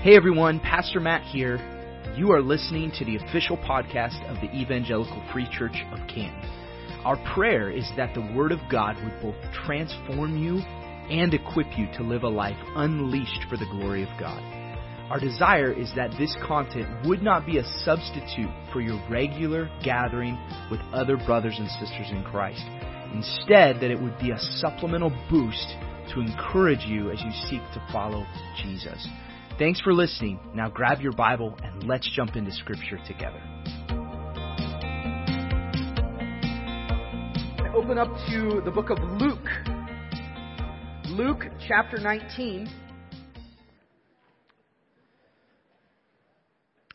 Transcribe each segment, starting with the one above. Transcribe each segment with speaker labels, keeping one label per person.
Speaker 1: Hey everyone, Pastor Matt here. You are listening to the official podcast of the Evangelical Free Church of Canton. Our prayer is that the Word of God would both transform you and equip you to live a life unleashed for the glory of God. Our desire is that this content would not be a substitute for your regular gathering with other brothers and sisters in Christ. Instead, that it would be a supplemental boost to encourage you as you seek to follow Jesus. Thanks for listening. Now grab your Bible and let's jump into Scripture together. Open up to the book of Luke. Luke chapter 19.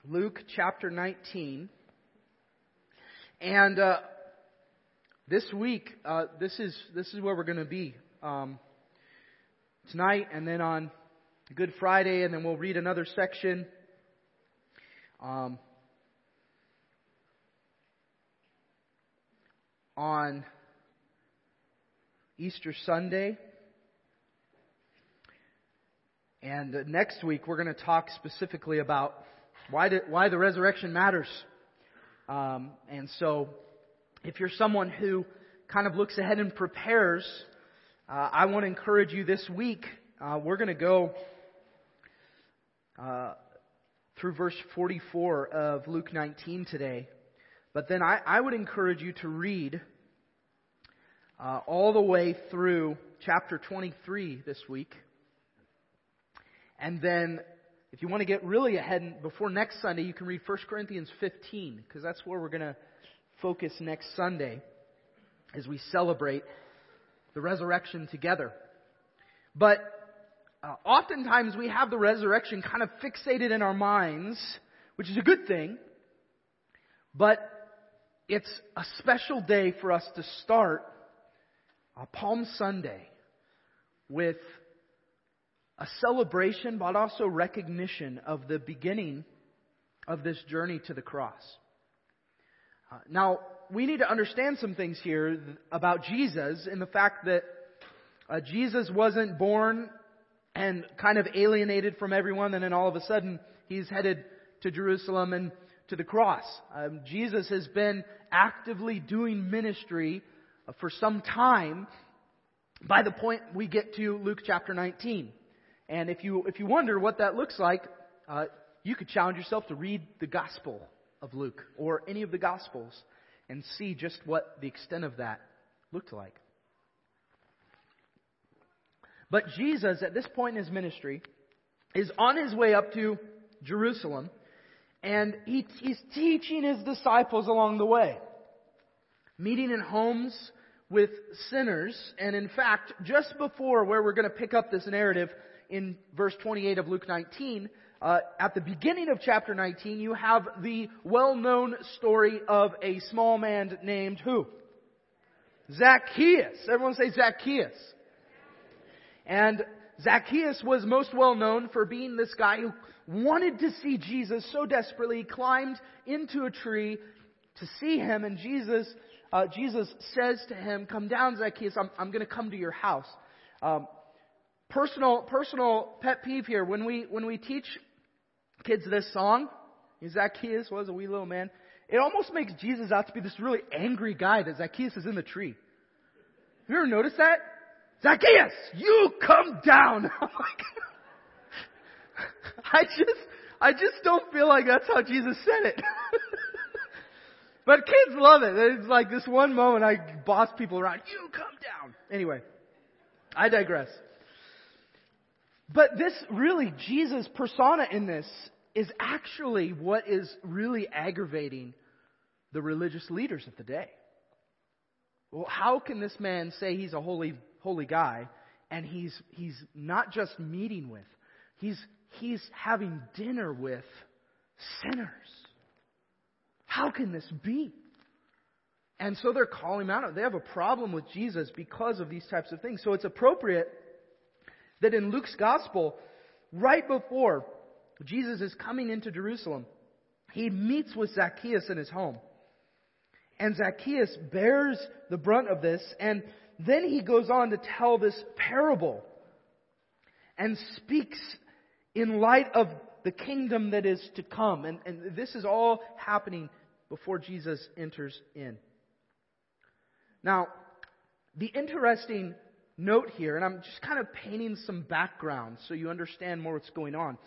Speaker 1: Luke chapter 19. And uh, this week, uh, this is this is where we're going to be um, tonight, and then on Good Friday, and then we'll read another section. Um, on Easter Sunday. And next week, we're going to talk specifically about why, do, why the resurrection matters. Um, and so, if you're someone who kind of looks ahead and prepares, uh, I want to encourage you this week. Uh, we're going to go uh, through verse 44 of Luke 19 today. But then I, I would encourage you to read uh, all the way through chapter 23 this week. And then, if you want to get really ahead before next Sunday, you can read 1 Corinthians 15, because that's where we're going to focus next Sunday as we celebrate the resurrection together. But uh, oftentimes we have the resurrection kind of fixated in our minds, which is a good thing, but it's a special day for us to start a Palm Sunday with a celebration, but also recognition of the beginning of this journey to the cross. Uh, now, we need to understand some things here about Jesus and the fact that uh, Jesus wasn't born and kind of alienated from everyone, and then all of a sudden he's headed to Jerusalem and to the cross. Um, Jesus has been actively doing ministry uh, for some time by the point we get to Luke chapter 19. And if you, if you wonder what that looks like, uh, you could challenge yourself to read the Gospel of Luke or any of the Gospels and see just what the extent of that looked like. But Jesus, at this point in his ministry, is on his way up to Jerusalem, and he, he's teaching his disciples along the way, meeting in homes with sinners. And in fact, just before where we're going to pick up this narrative in verse 28 of Luke 19, uh, at the beginning of chapter 19, you have the well-known story of a small man named who? Zacchaeus. Everyone say Zacchaeus. And Zacchaeus was most well known for being this guy who wanted to see Jesus so desperately, he climbed into a tree to see him, and Jesus, uh, Jesus says to him, "Come down, Zacchaeus. I'm, I'm going to come to your house." Um, personal, personal pet peeve here. When we when we teach kids this song, Zacchaeus was a wee little man. It almost makes Jesus out to be this really angry guy that Zacchaeus is in the tree. Have you ever noticed that? Zacchaeus, you come down. Oh I just, I just don't feel like that's how Jesus said it. but kids love it. It's like this one moment I boss people around. You come down. Anyway, I digress. But this really, Jesus' persona in this is actually what is really aggravating the religious leaders of the day. Well, how can this man say he's a holy holy guy, and he's, he's not just meeting with, he's, he's having dinner with sinners. How can this be? And so they're calling him out. They have a problem with Jesus because of these types of things. So it's appropriate that in Luke's gospel, right before Jesus is coming into Jerusalem, he meets with Zacchaeus in his home. And Zacchaeus bears the brunt of this, and then he goes on to tell this parable and speaks in light of the kingdom that is to come. And, and this is all happening before Jesus enters in. Now, the interesting note here, and I'm just kind of painting some background so you understand more what's going on.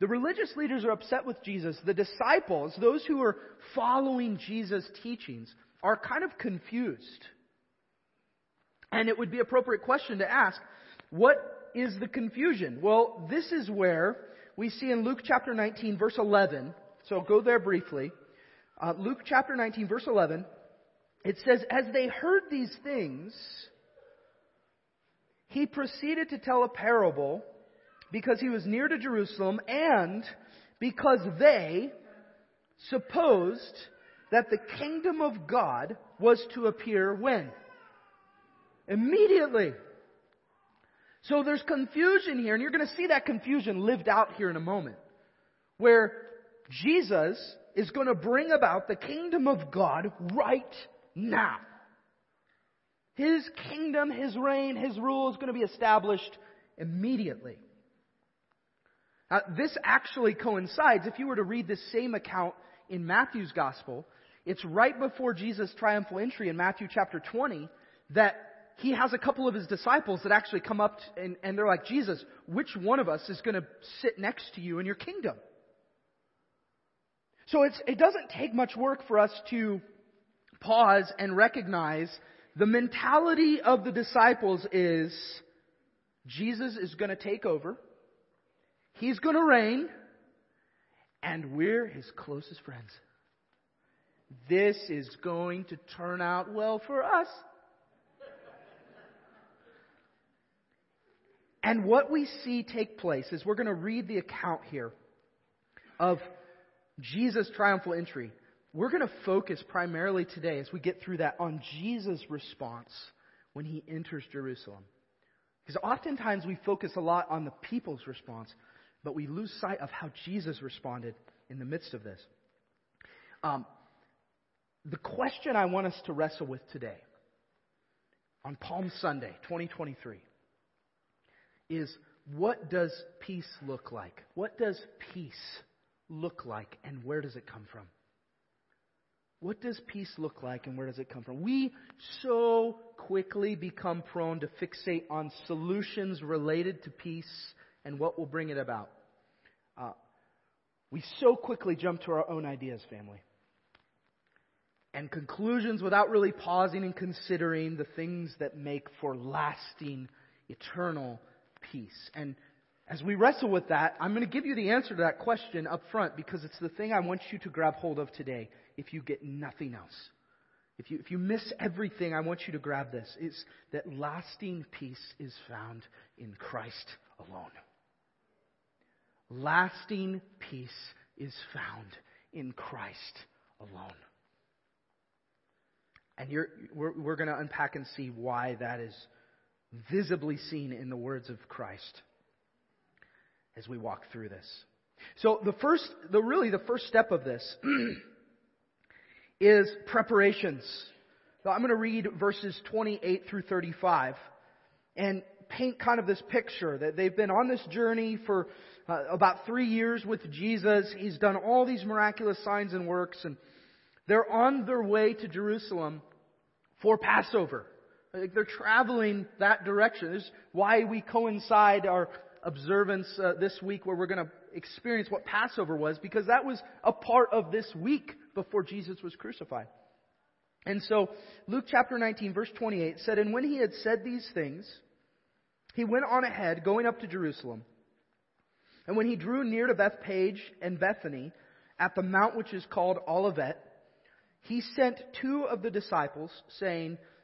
Speaker 1: The religious leaders are upset with Jesus. The disciples, those who are following Jesus' teachings, are kind of confused. And it would be appropriate question to ask, what is the confusion? Well, this is where we see in Luke chapter 19 verse 11, so go there briefly. Uh, Luke chapter 19 verse 11, it says, as they heard these things, he proceeded to tell a parable because he was near to Jerusalem and because they supposed that the kingdom of God was to appear when? Immediately. So there's confusion here, and you're going to see that confusion lived out here in a moment. Where Jesus is going to bring about the kingdom of God right now. His kingdom, His reign, His rule is going to be established immediately. Now, this actually coincides, if you were to read this same account in Matthew's gospel, it's right before Jesus' triumphal entry in Matthew chapter 20 that he has a couple of his disciples that actually come up and, and they're like, Jesus, which one of us is going to sit next to you in your kingdom? So it doesn't take much work for us to pause and recognize the mentality of the disciples is Jesus is going to take over. He's going to reign. And we're his closest friends. This is going to turn out well for us. And what we see take place is we're going to read the account here of Jesus' triumphal entry. We're going to focus primarily today, as we get through that, on Jesus' response when he enters Jerusalem. Because oftentimes we focus a lot on the people's response, but we lose sight of how Jesus responded in the midst of this. Um, the question I want us to wrestle with today, on Palm Sunday, 2023, is what does peace look like? What does peace look like, and where does it come from? What does peace look like, and where does it come from? We so quickly become prone to fixate on solutions related to peace and what will bring it about. Uh, we so quickly jump to our own ideas, family. And conclusions without really pausing and considering the things that make for lasting, eternal peace. And as we wrestle with that, I'm going to give you the answer to that question up front because it's the thing I want you to grab hold of today if you get nothing else. If you, if you miss everything, I want you to grab this. It's that lasting peace is found in Christ alone. Lasting peace is found in Christ alone. And we're, we're going to unpack and see why that is visibly seen in the words of Christ as we walk through this. So the first, the really the first step of this is preparations. So I'm going to read verses 28 through 35 and paint kind of this picture that they've been on this journey for uh, about three years with Jesus. He's done all these miraculous signs and works and they're on their way to Jerusalem for Passover. Like they're traveling that direction. This is why we coincide our observance uh, this week where we're going to experience what Passover was because that was a part of this week before Jesus was crucified. And so Luke chapter 19 verse 28 said, And when he had said these things, he went on ahead going up to Jerusalem. And when he drew near to Bethphage and Bethany at the mount which is called Olivet, he sent two of the disciples saying,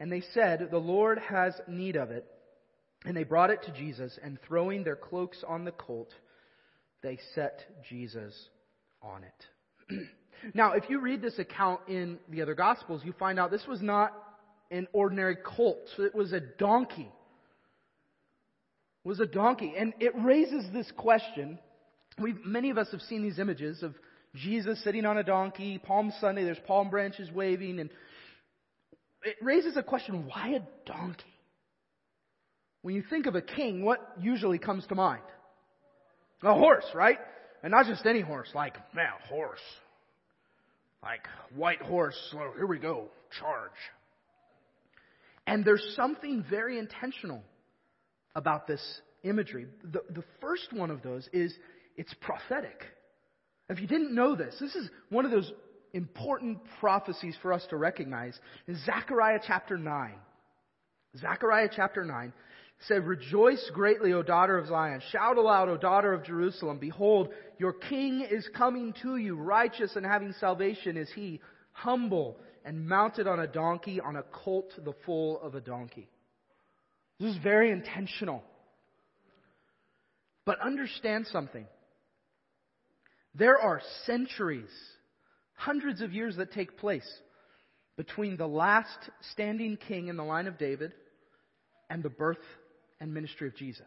Speaker 1: And they said, The Lord has need of it. And they brought it to Jesus, and throwing their cloaks on the colt, they set Jesus on it. Now, if you read this account in the other Gospels, you find out this was not an ordinary colt. It was a donkey. It was a donkey. And it raises this question. we many of us have seen these images of Jesus sitting on a donkey, Palm Sunday, there's palm branches waving, and it raises a question, why a donkey? When you think of a king, what usually comes to mind? A horse, right? And not just any horse, like, man, horse. Like, white horse, so here we go, charge. And there's something very intentional about this imagery. The, the first one of those is it's prophetic. If you didn't know this, this is one of those important prophecies for us to recognize. In Zechariah chapter 9, Zechariah chapter 9 said, Rejoice greatly, O daughter of Zion. Shout aloud, O daughter of Jerusalem. Behold, your king is coming to you. Righteous and having salvation is he. Humble and mounted on a donkey, on a colt, the foal of a donkey. This is very intentional. But understand something. There are centuries, hundreds of years that take place between the last standing king in the line of David and the birth and ministry of Jesus.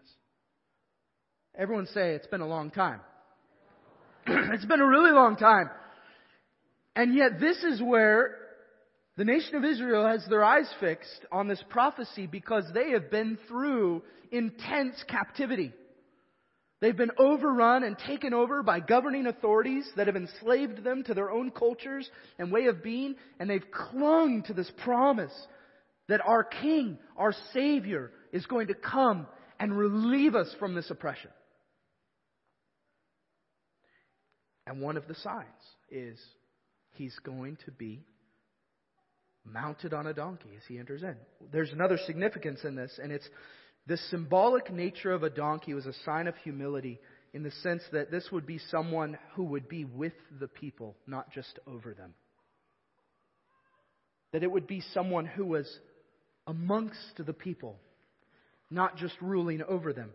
Speaker 1: Everyone say it's been a long time. it's been a really long time. And yet this is where the nation of Israel has their eyes fixed on this prophecy because they have been through intense captivity. They've been overrun and taken over by governing authorities that have enslaved them to their own cultures and way of being, and they've clung to this promise that our King, our Savior, is going to come and relieve us from this oppression. And one of the signs is he's going to be mounted on a donkey as he enters in. There's another significance in this, and it's the symbolic nature of a donkey was a sign of humility in the sense that this would be someone who would be with the people, not just over them. That it would be someone who was amongst the people, not just ruling over them.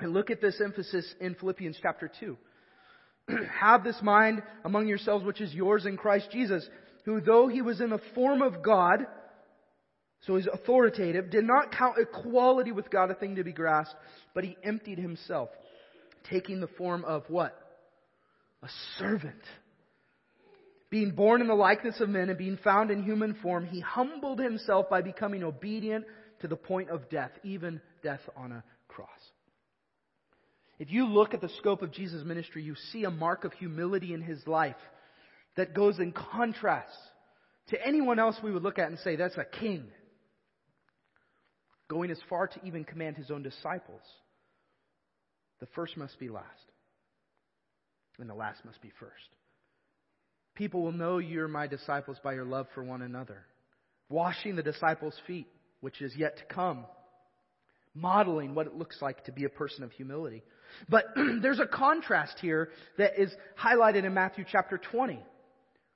Speaker 1: And look at this emphasis in Philippians chapter 2. Have this mind among yourselves which is yours in Christ Jesus, who though he was in the form of God, so he's authoritative, did not count equality with God a thing to be grasped, but he emptied himself, taking the form of what? A servant. Being born in the likeness of men and being found in human form, he humbled himself by becoming obedient to the point of death, even death on a cross. If you look at the scope of Jesus' ministry, you see a mark of humility in his life that goes in contrast to anyone else we would look at and say, that's a king going as far to even command his own disciples the first must be last, and the last must be first. People will know you're my disciples by your love for one another, washing the disciples' feet, which is yet to come, modeling what it looks like to be a person of humility. But there's a contrast here that is highlighted in Matthew chapter 20.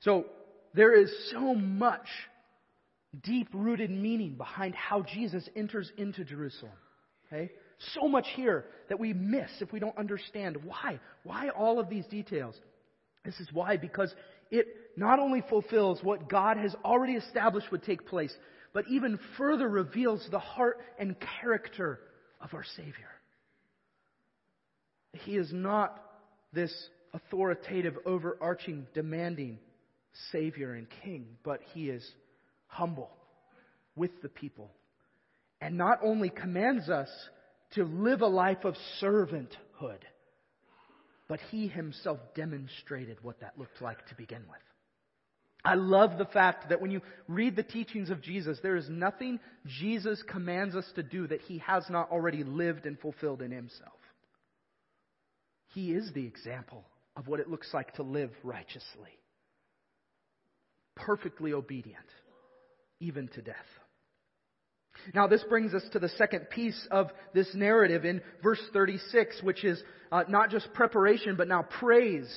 Speaker 1: So there is so much deep rooted meaning behind how Jesus enters into Jerusalem. Okay? So much here that we miss if we don't understand why. Why all of these details? This is why, because it not only fulfills what God has already established would take place, but even further reveals the heart and character of our Savior. He is not this authoritative, overarching, demanding Savior and King, but he is humble with the people. And not only commands us to live a life of servanthood, but he himself demonstrated what that looked like to begin with. I love the fact that when you read the teachings of Jesus, there is nothing Jesus commands us to do that he has not already lived and fulfilled in himself. He is the example of what it looks like to live righteously. Perfectly obedient, even to death. Now, this brings us to the second piece of this narrative in verse 36, which is uh, not just preparation, but now praise.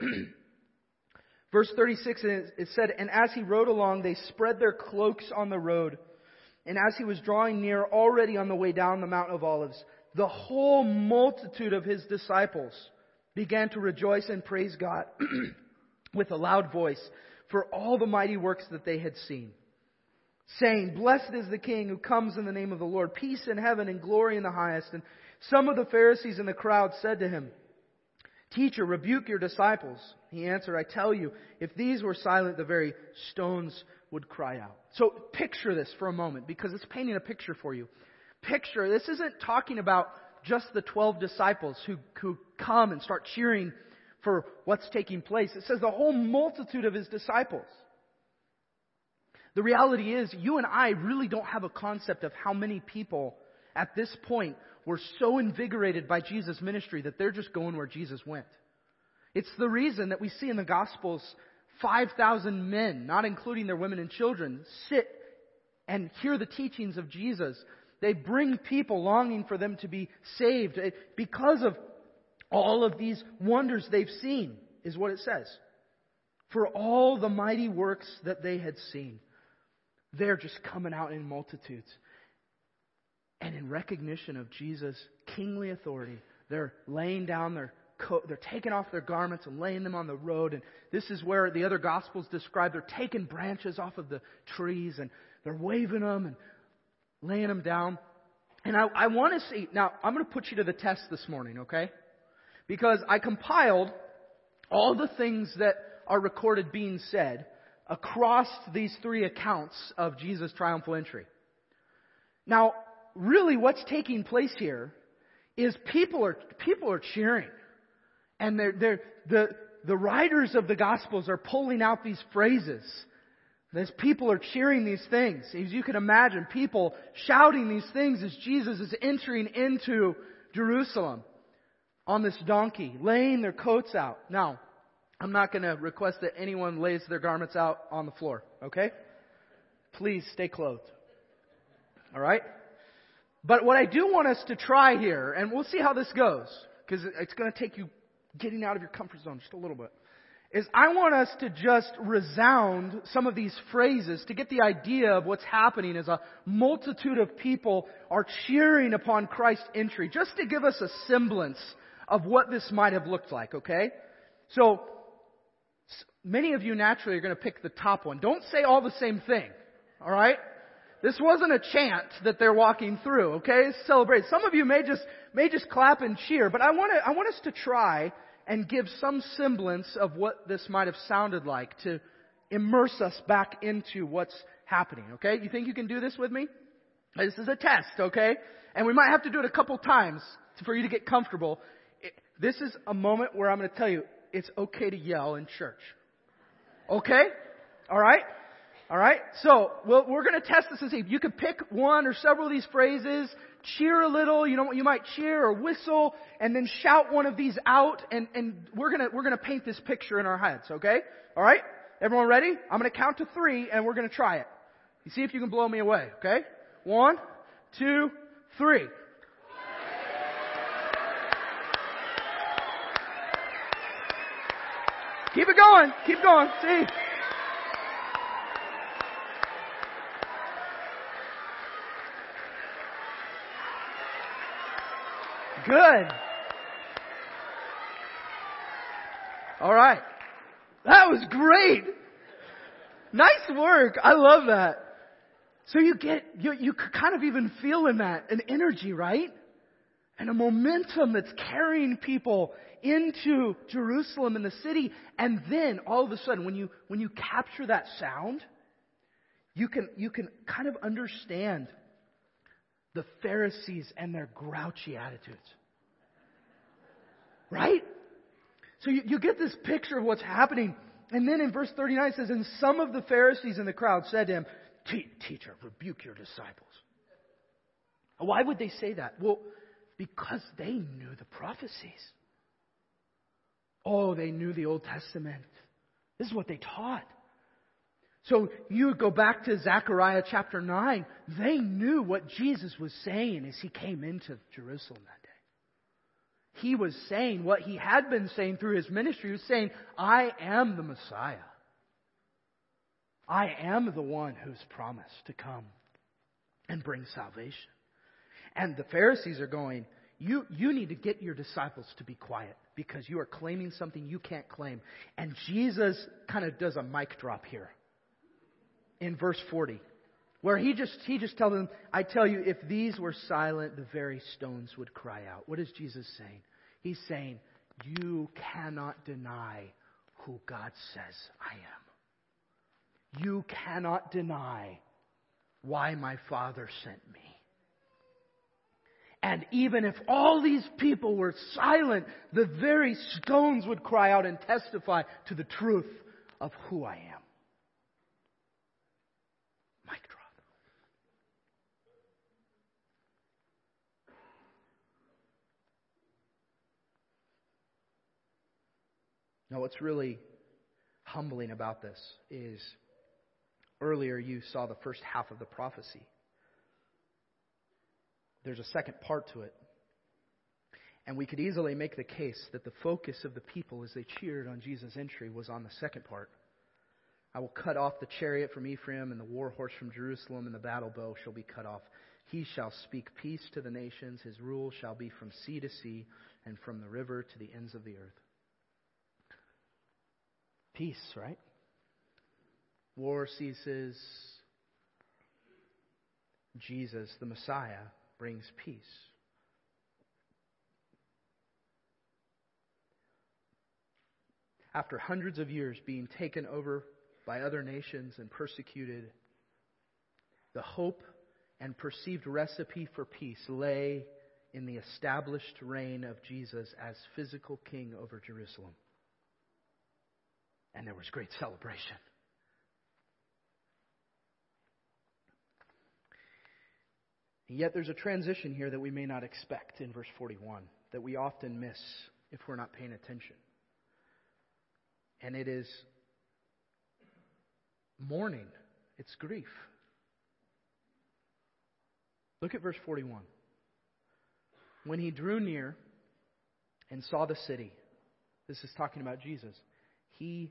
Speaker 1: verse 36, it said, And as he rode along, they spread their cloaks on the road. And as he was drawing near, already on the way down the Mount of Olives, the whole multitude of his disciples began to rejoice and praise God with a loud voice for all the mighty works that they had seen saying, Blessed is the King who comes in the name of the Lord, peace in heaven and glory in the highest. And some of the Pharisees in the crowd said to him, Teacher, rebuke your disciples. He answered, I tell you, if these were silent, the very stones would cry out. So picture this for a moment because it's painting a picture for you. Picture, this isn't talking about just the 12 disciples who, who come and start cheering for what's taking place. It says the whole multitude of his disciples. The reality is, you and I really don't have a concept of how many people at this point were so invigorated by Jesus' ministry that they're just going where Jesus went. It's the reason that we see in the Gospels 5,000 men, not including their women and children, sit and hear the teachings of Jesus. They bring people longing for them to be saved eh, because of all of these wonders they've seen, is what it says. For all the mighty works that they had seen. They're just coming out in multitudes. And in recognition of Jesus' kingly authority, they're laying down their coat, they're taking off their garments and laying them on the road. And this is where the other gospels describe they're taking branches off of the trees and they're waving them and laying them down. And I, I want to see, now I'm going to put you to the test this morning, okay? Because I compiled all the things that are recorded being said across these three accounts of Jesus' triumphal entry. Now, really what's taking place here is people are, people are cheering. And they're, they're, the, the writers of the Gospels are pulling out these phrases. As people are cheering these things. As you can imagine, people shouting these things as Jesus is entering into Jerusalem on this donkey, laying their coats out. Now, I'm not going to request that anyone lays their garments out on the floor, okay? Please stay clothed. All right? But what I do want us to try here, and we'll see how this goes, because it's going to take you getting out of your comfort zone just a little bit, is I want us to just resound some of these phrases to get the idea of what's happening as a multitude of people are cheering upon Christ's entry, just to give us a semblance of what this might have looked like, okay? So, Many of you naturally are going to pick the top one. Don't say all the same thing. All right? This wasn't a chant that they're walking through, okay? Celebrate. Some of you may just, may just clap and cheer, but I want to, I want us to try and give some semblance of what this might have sounded like to immerse us back into what's happening, okay? You think you can do this with me? This is a test, okay? And we might have to do it a couple times for you to get comfortable. This is a moment where I'm going to tell you it's okay to yell in church, Okay? Alright? Alright? So, we're gonna test this and see. If you could pick one or several of these phrases, cheer a little, you know, you might cheer or whistle, and then shout one of these out, and, and we're gonna, we're gonna paint this picture in our heads, okay? Alright? Everyone ready? I'm gonna count to three, and we're gonna try it. You see if you can blow me away, okay? One, two, three. Keep it going. Keep going. See. Good. All right. That was great. Nice work. I love that. So you get, you, you could kind of even feel in that an energy, right? And a momentum that's carrying people into Jerusalem and the city. And then all of a sudden, when you, when you capture that sound, you can, you can kind of understand the Pharisees and their grouchy attitudes. Right? So you, you get this picture of what's happening. And then in verse 39 it says, And some of the Pharisees in the crowd said to him, Teacher, rebuke your disciples. Why would they say that? Well, because they knew the prophecies. Oh, they knew the Old Testament. This is what they taught. So you go back to Zechariah chapter 9. They knew what Jesus was saying as he came into Jerusalem that day. He was saying what he had been saying through his ministry. He was saying, I am the Messiah. I am the one who's promised to come and bring salvation. And the Pharisees are going, you, you need to get your disciples to be quiet because you are claiming something you can't claim. And Jesus kind of does a mic drop here in verse 40, where he just, he just tells them, I tell you, if these were silent, the very stones would cry out. What is Jesus saying? He's saying, You cannot deny who God says I am. You cannot deny why my Father sent me. And even if all these people were silent, the very stones would cry out and testify to the truth of who I am. Mic drop. Now, what's really humbling about this is earlier you saw the first half of the prophecy there's a second part to it. And we could easily make the case that the focus of the people as they cheered on Jesus' entry was on the second part. I will cut off the chariot from Ephraim and the war horse from Jerusalem, and the battle bow shall be cut off. He shall speak peace to the nations. His rule shall be from sea to sea and from the river to the ends of the earth. Peace, right? War ceases. Jesus, the Messiah, brings peace. After hundreds of years being taken over by other nations and persecuted, the hope and perceived recipe for peace lay in the established reign of Jesus as physical king over Jerusalem. And there was great celebration. And Yet there's a transition here that we may not expect in verse 41 that we often miss if we're not paying attention. And it is mourning, it's grief. Look at verse 41. When he drew near and saw the city, this is talking about Jesus, he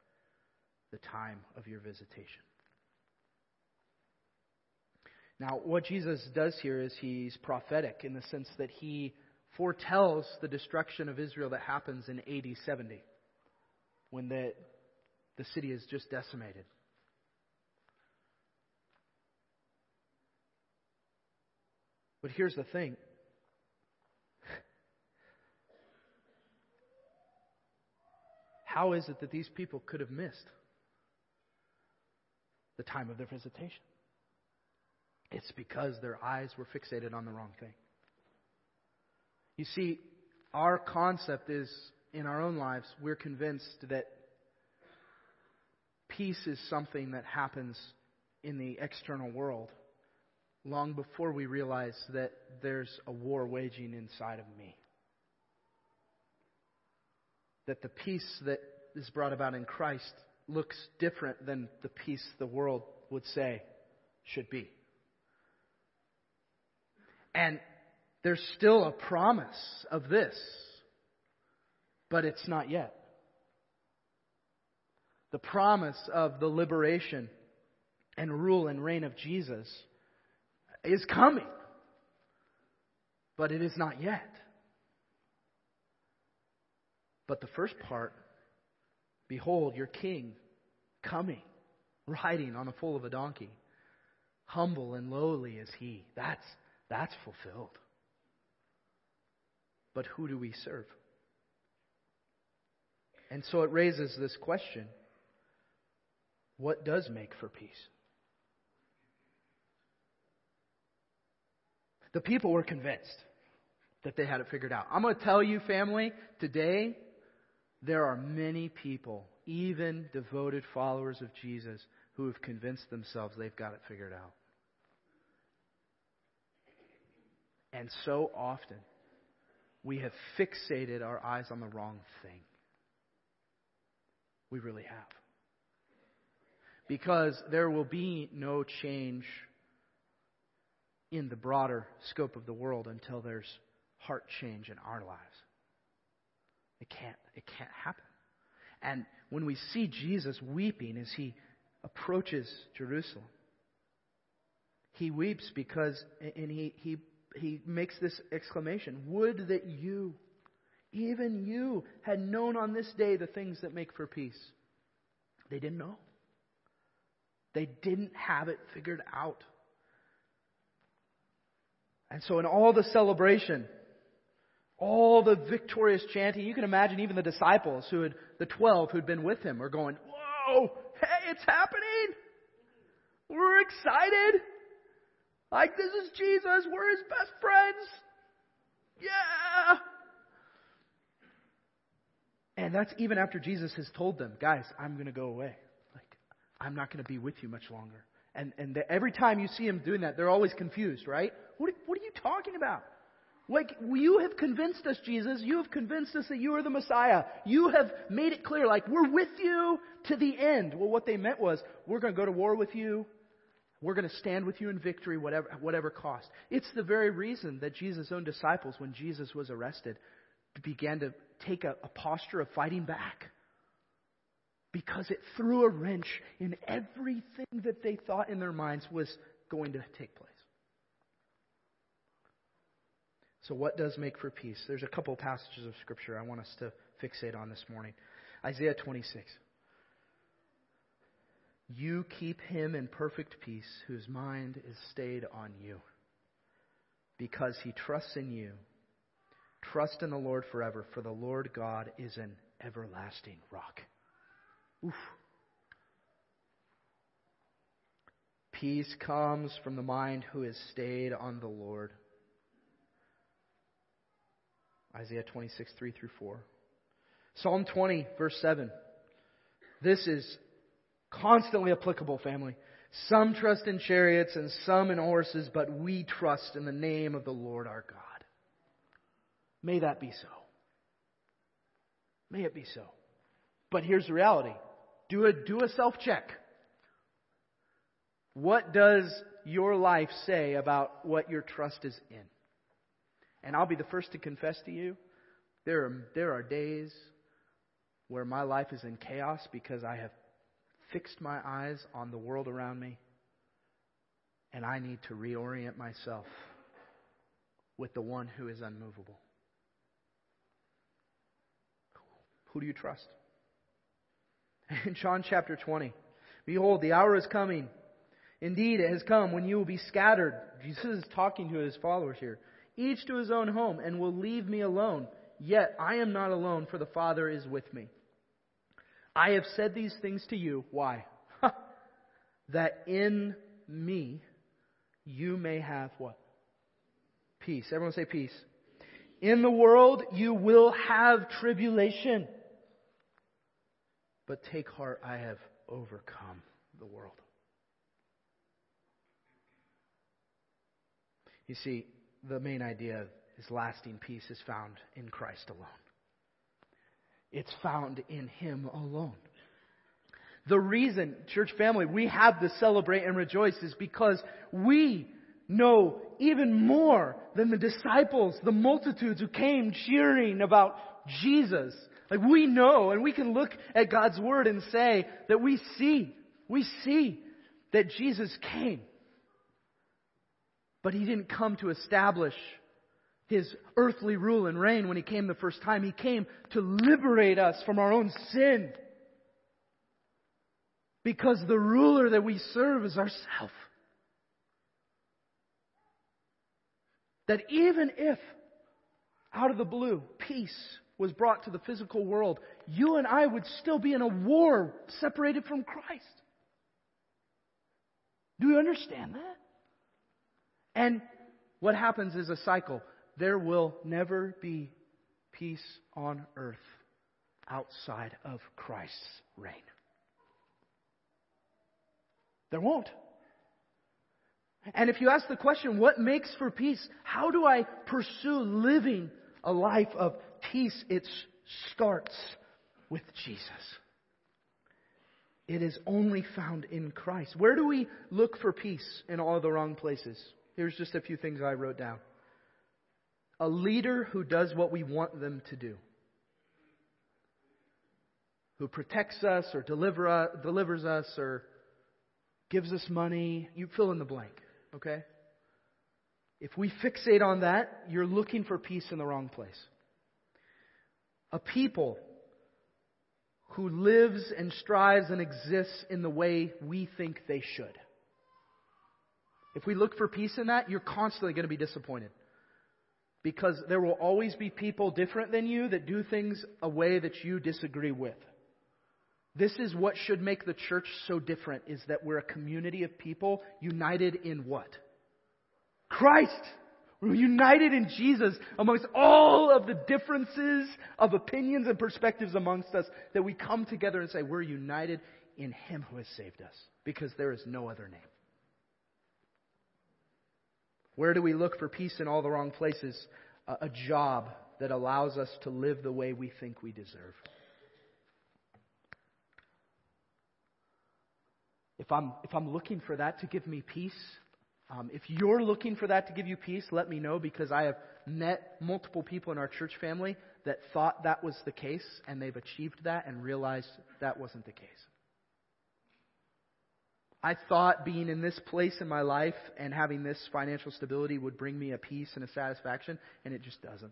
Speaker 1: the time of your visitation. Now, what Jesus does here is he's prophetic in the sense that he foretells the destruction of Israel that happens in AD 70 when the, the city is just decimated. But here's the thing. How is it that these people could have missed the time of their visitation? It's because their eyes were fixated on the wrong thing. You see, our concept is in our own lives, we're convinced that peace is something that happens in the external world long before we realize that there's a war waging inside of me. That the peace that is brought about in Christ looks different than the peace the world would say should be. And there's still a promise of this, but it's not yet. The promise of the liberation and rule and reign of Jesus is coming, but it is not yet. But the first part, behold, your king coming, riding on a foal of a donkey, humble and lowly is he. That's that's fulfilled. But who do we serve? And so it raises this question what does make for peace? The people were convinced that they had it figured out. I'm going to tell you, family, today there are many people, even devoted followers of Jesus, who have convinced themselves they've got it figured out. And so often, we have fixated our eyes on the wrong thing. We really have. Because there will be no change in the broader scope of the world until there's heart change in our lives. It can't, it can't happen. And when we see Jesus weeping as he approaches Jerusalem, he weeps because, and he, he, he makes this exclamation Would that you, even you, had known on this day the things that make for peace. They didn't know. They didn't have it figured out. And so, in all the celebration, all the victorious chanting, you can imagine even the disciples who had, the 12 who'd been with him, are going, Whoa, hey, it's happening! We're excited! Like, this is Jesus, we're his best friends! Yeah! And that's even after Jesus has told them, guys, I'm going to go away. Like, I'm not going to be with you much longer. And, and the, every time you see him doing that, they're always confused, right? What, what are you talking about? Like, you have convinced us, Jesus. You have convinced us that you are the Messiah. You have made it clear, like, we're with you to the end. Well, what they meant was, we're going to go to war with you. We're going to stand with you in victory, whatever, whatever cost. It's the very reason that Jesus' own disciples, when Jesus was arrested, began to take a, a posture of fighting back because it threw a wrench in everything that they thought in their minds was going to take place. So, what does make for peace? There's a couple passages of Scripture I want us to fixate on this morning. Isaiah 26. You keep him in perfect peace whose mind is stayed on you because he trusts in you. Trust in the Lord forever, for the Lord God is an everlasting rock. Oof. Peace comes from the mind who is stayed on the Lord. Isaiah 26, 3 through 4. Psalm 20, verse 7. This is constantly applicable, family. Some trust in chariots and some in horses, but we trust in the name of the Lord our God. May that be so. May it be so. But here's the reality do a, do a self check. What does your life say about what your trust is in? And I'll be the first to confess to you there are, there are days where my life is in chaos because I have fixed my eyes on the world around me and I need to reorient myself with the one who is unmovable. Who do you trust? In John chapter 20, behold, the hour is coming. Indeed, it has come when you will be scattered. Jesus is talking to his followers here. Each to his own home, and will leave me alone. Yet I am not alone, for the Father is with me. I have said these things to you. Why? that in me you may have what? Peace. Everyone say peace. In the world you will have tribulation. But take heart, I have overcome the world. You see, the main idea is lasting peace is found in Christ alone. It's found in Him alone. The reason, church family, we have to celebrate and rejoice is because we know even more than the disciples, the multitudes who came cheering about Jesus like we know and we can look at God's Word and say that we see, we see that Jesus came. But He didn't come to establish His earthly rule and reign when He came the first time. He came to liberate us from our own sin. Because the ruler that we serve is ourself. That even if out of the blue, peace was brought to the physical world, you and I would still be in a war separated from Christ. Do you understand that? And what happens is a cycle. There will never be peace on earth outside of Christ's reign. There won't. And if you ask the question, what makes for peace? How do I pursue living a life of peace? It starts with Jesus. It is only found in Christ. Where do we look for peace in all the wrong places? Here's just a few things I wrote down. A leader who does what we want them to do. Who protects us or deliver, uh, delivers us or gives us money. You fill in the blank, okay? If we fixate on that, you're looking for peace in the wrong place. A people who lives and strives and exists in the way we think they should. If we look for peace in that, you're constantly going to be disappointed. Because there will always be people different than you that do things a way that you disagree with. This is what should make the church so different is that we're a community of people united in what? Christ. We're united in Jesus amongst all of the differences of opinions and perspectives amongst us that we come together and say we're united in Him who has saved us because there is no other name. Where do we look for peace in all the wrong places? A, job that allows us to live the way we think we deserve. If I'm, if I'm looking for that to give me peace, um, if you're looking for that to give you peace, let me know because I have met multiple people in our church family that thought that was the case and they've achieved that and realized that wasn't the case. I thought being in this place in my life and having this financial stability would bring me a peace and a satisfaction, and it just doesn't.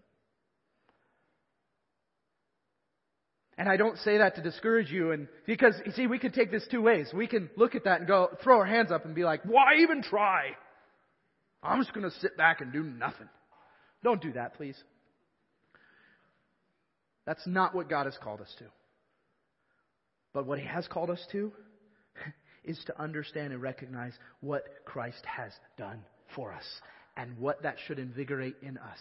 Speaker 1: And I don't say that to discourage you and because you see we can take this two ways. We can look at that and go throw our hands up and be like, "Why even try? I'm just going to sit back and do nothing." Don't do that, please. That's not what God has called us to. But what he has called us to is to understand and recognize what Christ has done for us and what that should invigorate in us.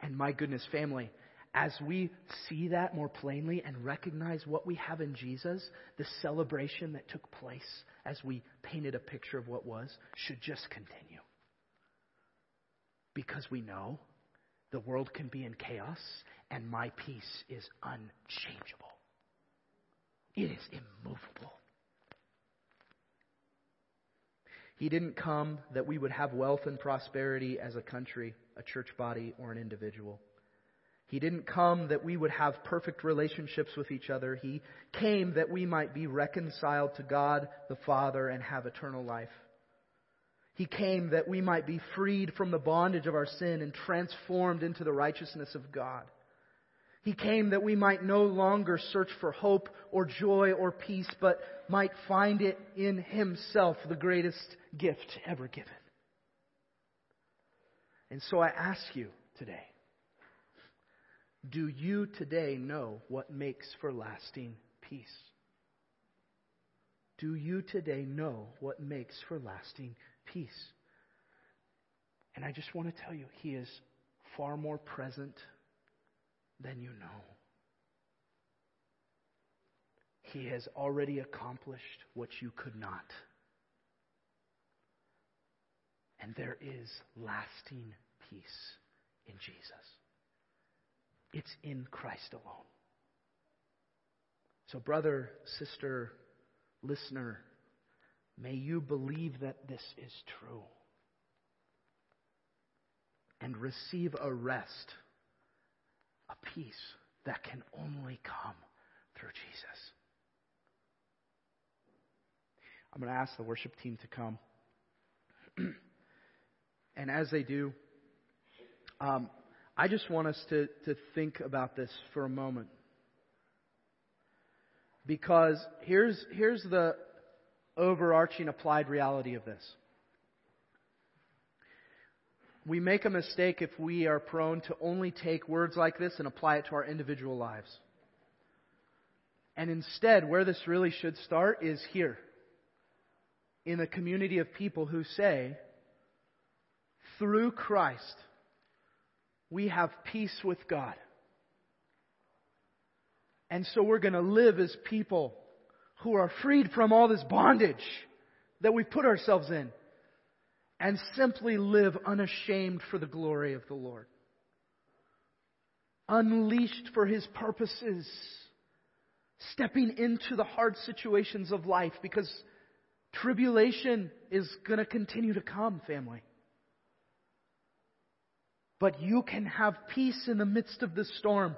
Speaker 1: And my goodness, family, as we see that more plainly and recognize what we have in Jesus, the celebration that took place as we painted a picture of what was should just continue. Because we know the world can be in chaos and my peace is unchangeable. It is immovable. He didn't come that we would have wealth and prosperity as a country, a church body, or an individual. He didn't come that we would have perfect relationships with each other. He came that we might be reconciled to God the Father and have eternal life. He came that we might be freed from the bondage of our sin and transformed into the righteousness of God. He came that we might no longer search for hope or joy or peace, but might find it in Himself, the greatest gift ever given. And so I ask you today, do you today know what makes for lasting peace? Do you today know what makes for lasting peace? And I just want to tell you, He is far more present than you know. He has already accomplished what you could not. And there is lasting peace in Jesus. It's in Christ alone. So, brother, sister, listener, may you believe that this is true and receive a rest, peace that can only come through Jesus. I'm going to ask the worship team to come. and as they do, um, I just want us to, to think about this for a moment. Because here's, here's the overarching applied reality of this. We make a mistake if we are prone to only take words like this and apply it to our individual lives. And instead, where this really should start is here in a community of people who say, through Christ, we have peace with God. And so we're going to live as people who are freed from all this bondage that we put ourselves in and simply live unashamed for the glory of the Lord. Unleashed for His purposes. Stepping into the hard situations of life because tribulation is going to continue to come, family. But you can have peace in the midst of the storm.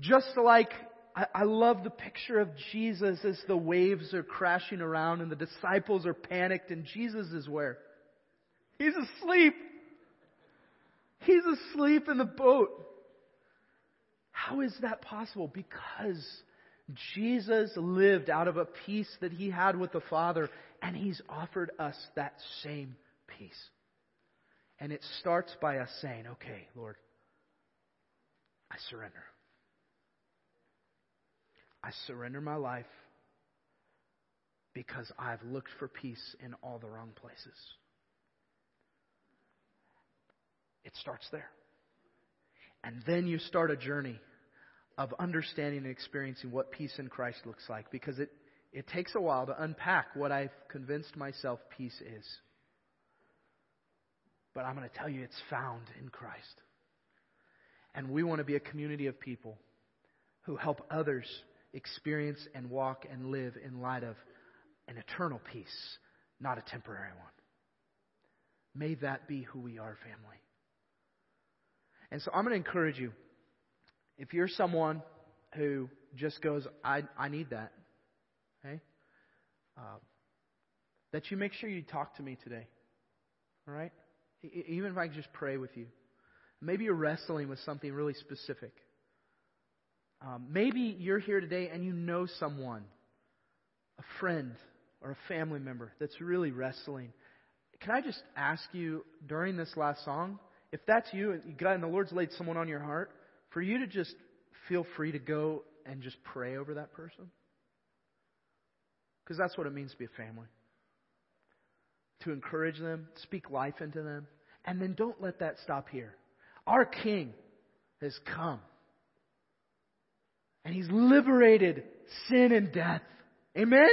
Speaker 1: Just like I, I, love the picture of Jesus as the waves are crashing around and the disciples are panicked and Jesus is where? He's asleep. He's asleep in the boat. How is that possible? Because Jesus lived out of a peace that he had with the Father, and he's offered us that same peace. And it starts by us saying, Okay, Lord, I surrender. I surrender my life because I've looked for peace in all the wrong places. It starts there. And then you start a journey of understanding and experiencing what peace in Christ looks like because it, it takes a while to unpack what I've convinced myself peace is. But I'm going to tell you it's found in Christ. And we want to be a community of people who help others experience and walk and live in light of an eternal peace, not a temporary one. May that be who we are, family. And so I'm going to encourage you. If you're someone who just goes, I, I need that, okay? Uh, that you make sure you talk to me today. All right? Even if I can just pray with you. Maybe you're wrestling with something really specific. Um, maybe you're here today and you know someone, a friend or a family member that's really wrestling. Can I just ask you during this last song, if that's you and God and the Lord's laid someone on your heart, for you to just feel free to go and just pray over that person? Because that's what it means to be a family. To encourage them, speak life into them, and then don't let that stop here. Our King has come. And He's liberated sin and death. Amen?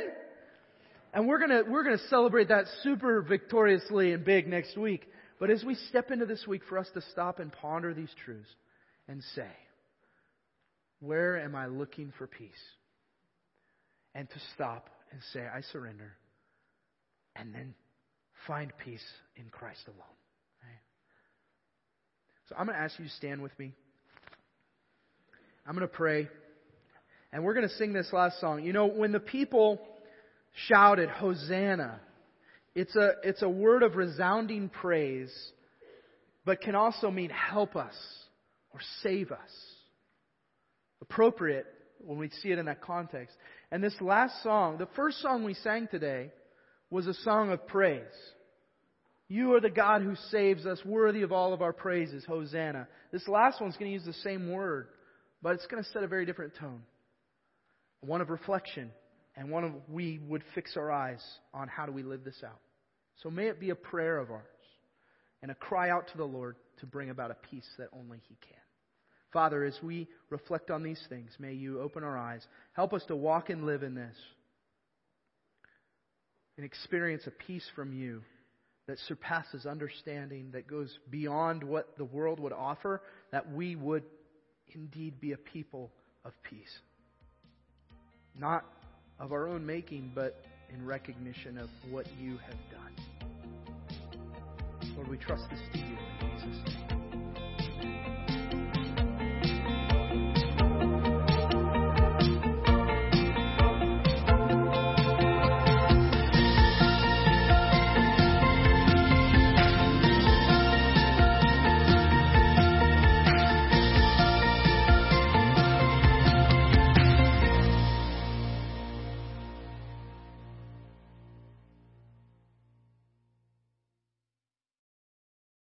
Speaker 1: And we're gonna, we're gonna celebrate that super victoriously and big next week. But as we step into this week, for us to stop and ponder these truths and say, where am I looking for peace? And to stop and say, I surrender. And then find peace in Christ alone. So I'm going to ask you to stand with me. I'm going to pray. And we're going to sing this last song. You know, when the people shouted, Hosanna, it's a, it's a word of resounding praise, but can also mean help us or save us. Appropriate when we see it in that context. And this last song, the first song we sang today, was a song of praise. You are the God who saves us, worthy of all of our praises, Hosanna. This last one's going to use the same word, but it's going to set a very different tone. One of reflection, and one of we would fix our eyes on how do we live this out. So may it be a prayer of ours and a cry out to the Lord to bring about a peace that only He can. Father, as we reflect on these things, may you open our eyes. Help us to walk and live in this and experience a peace from you that surpasses understanding, that goes beyond what the world would offer, that we would indeed be a people of peace. Not of our own making, but in recognition of what you have done. Lord, we trust this to you in Jesus' name.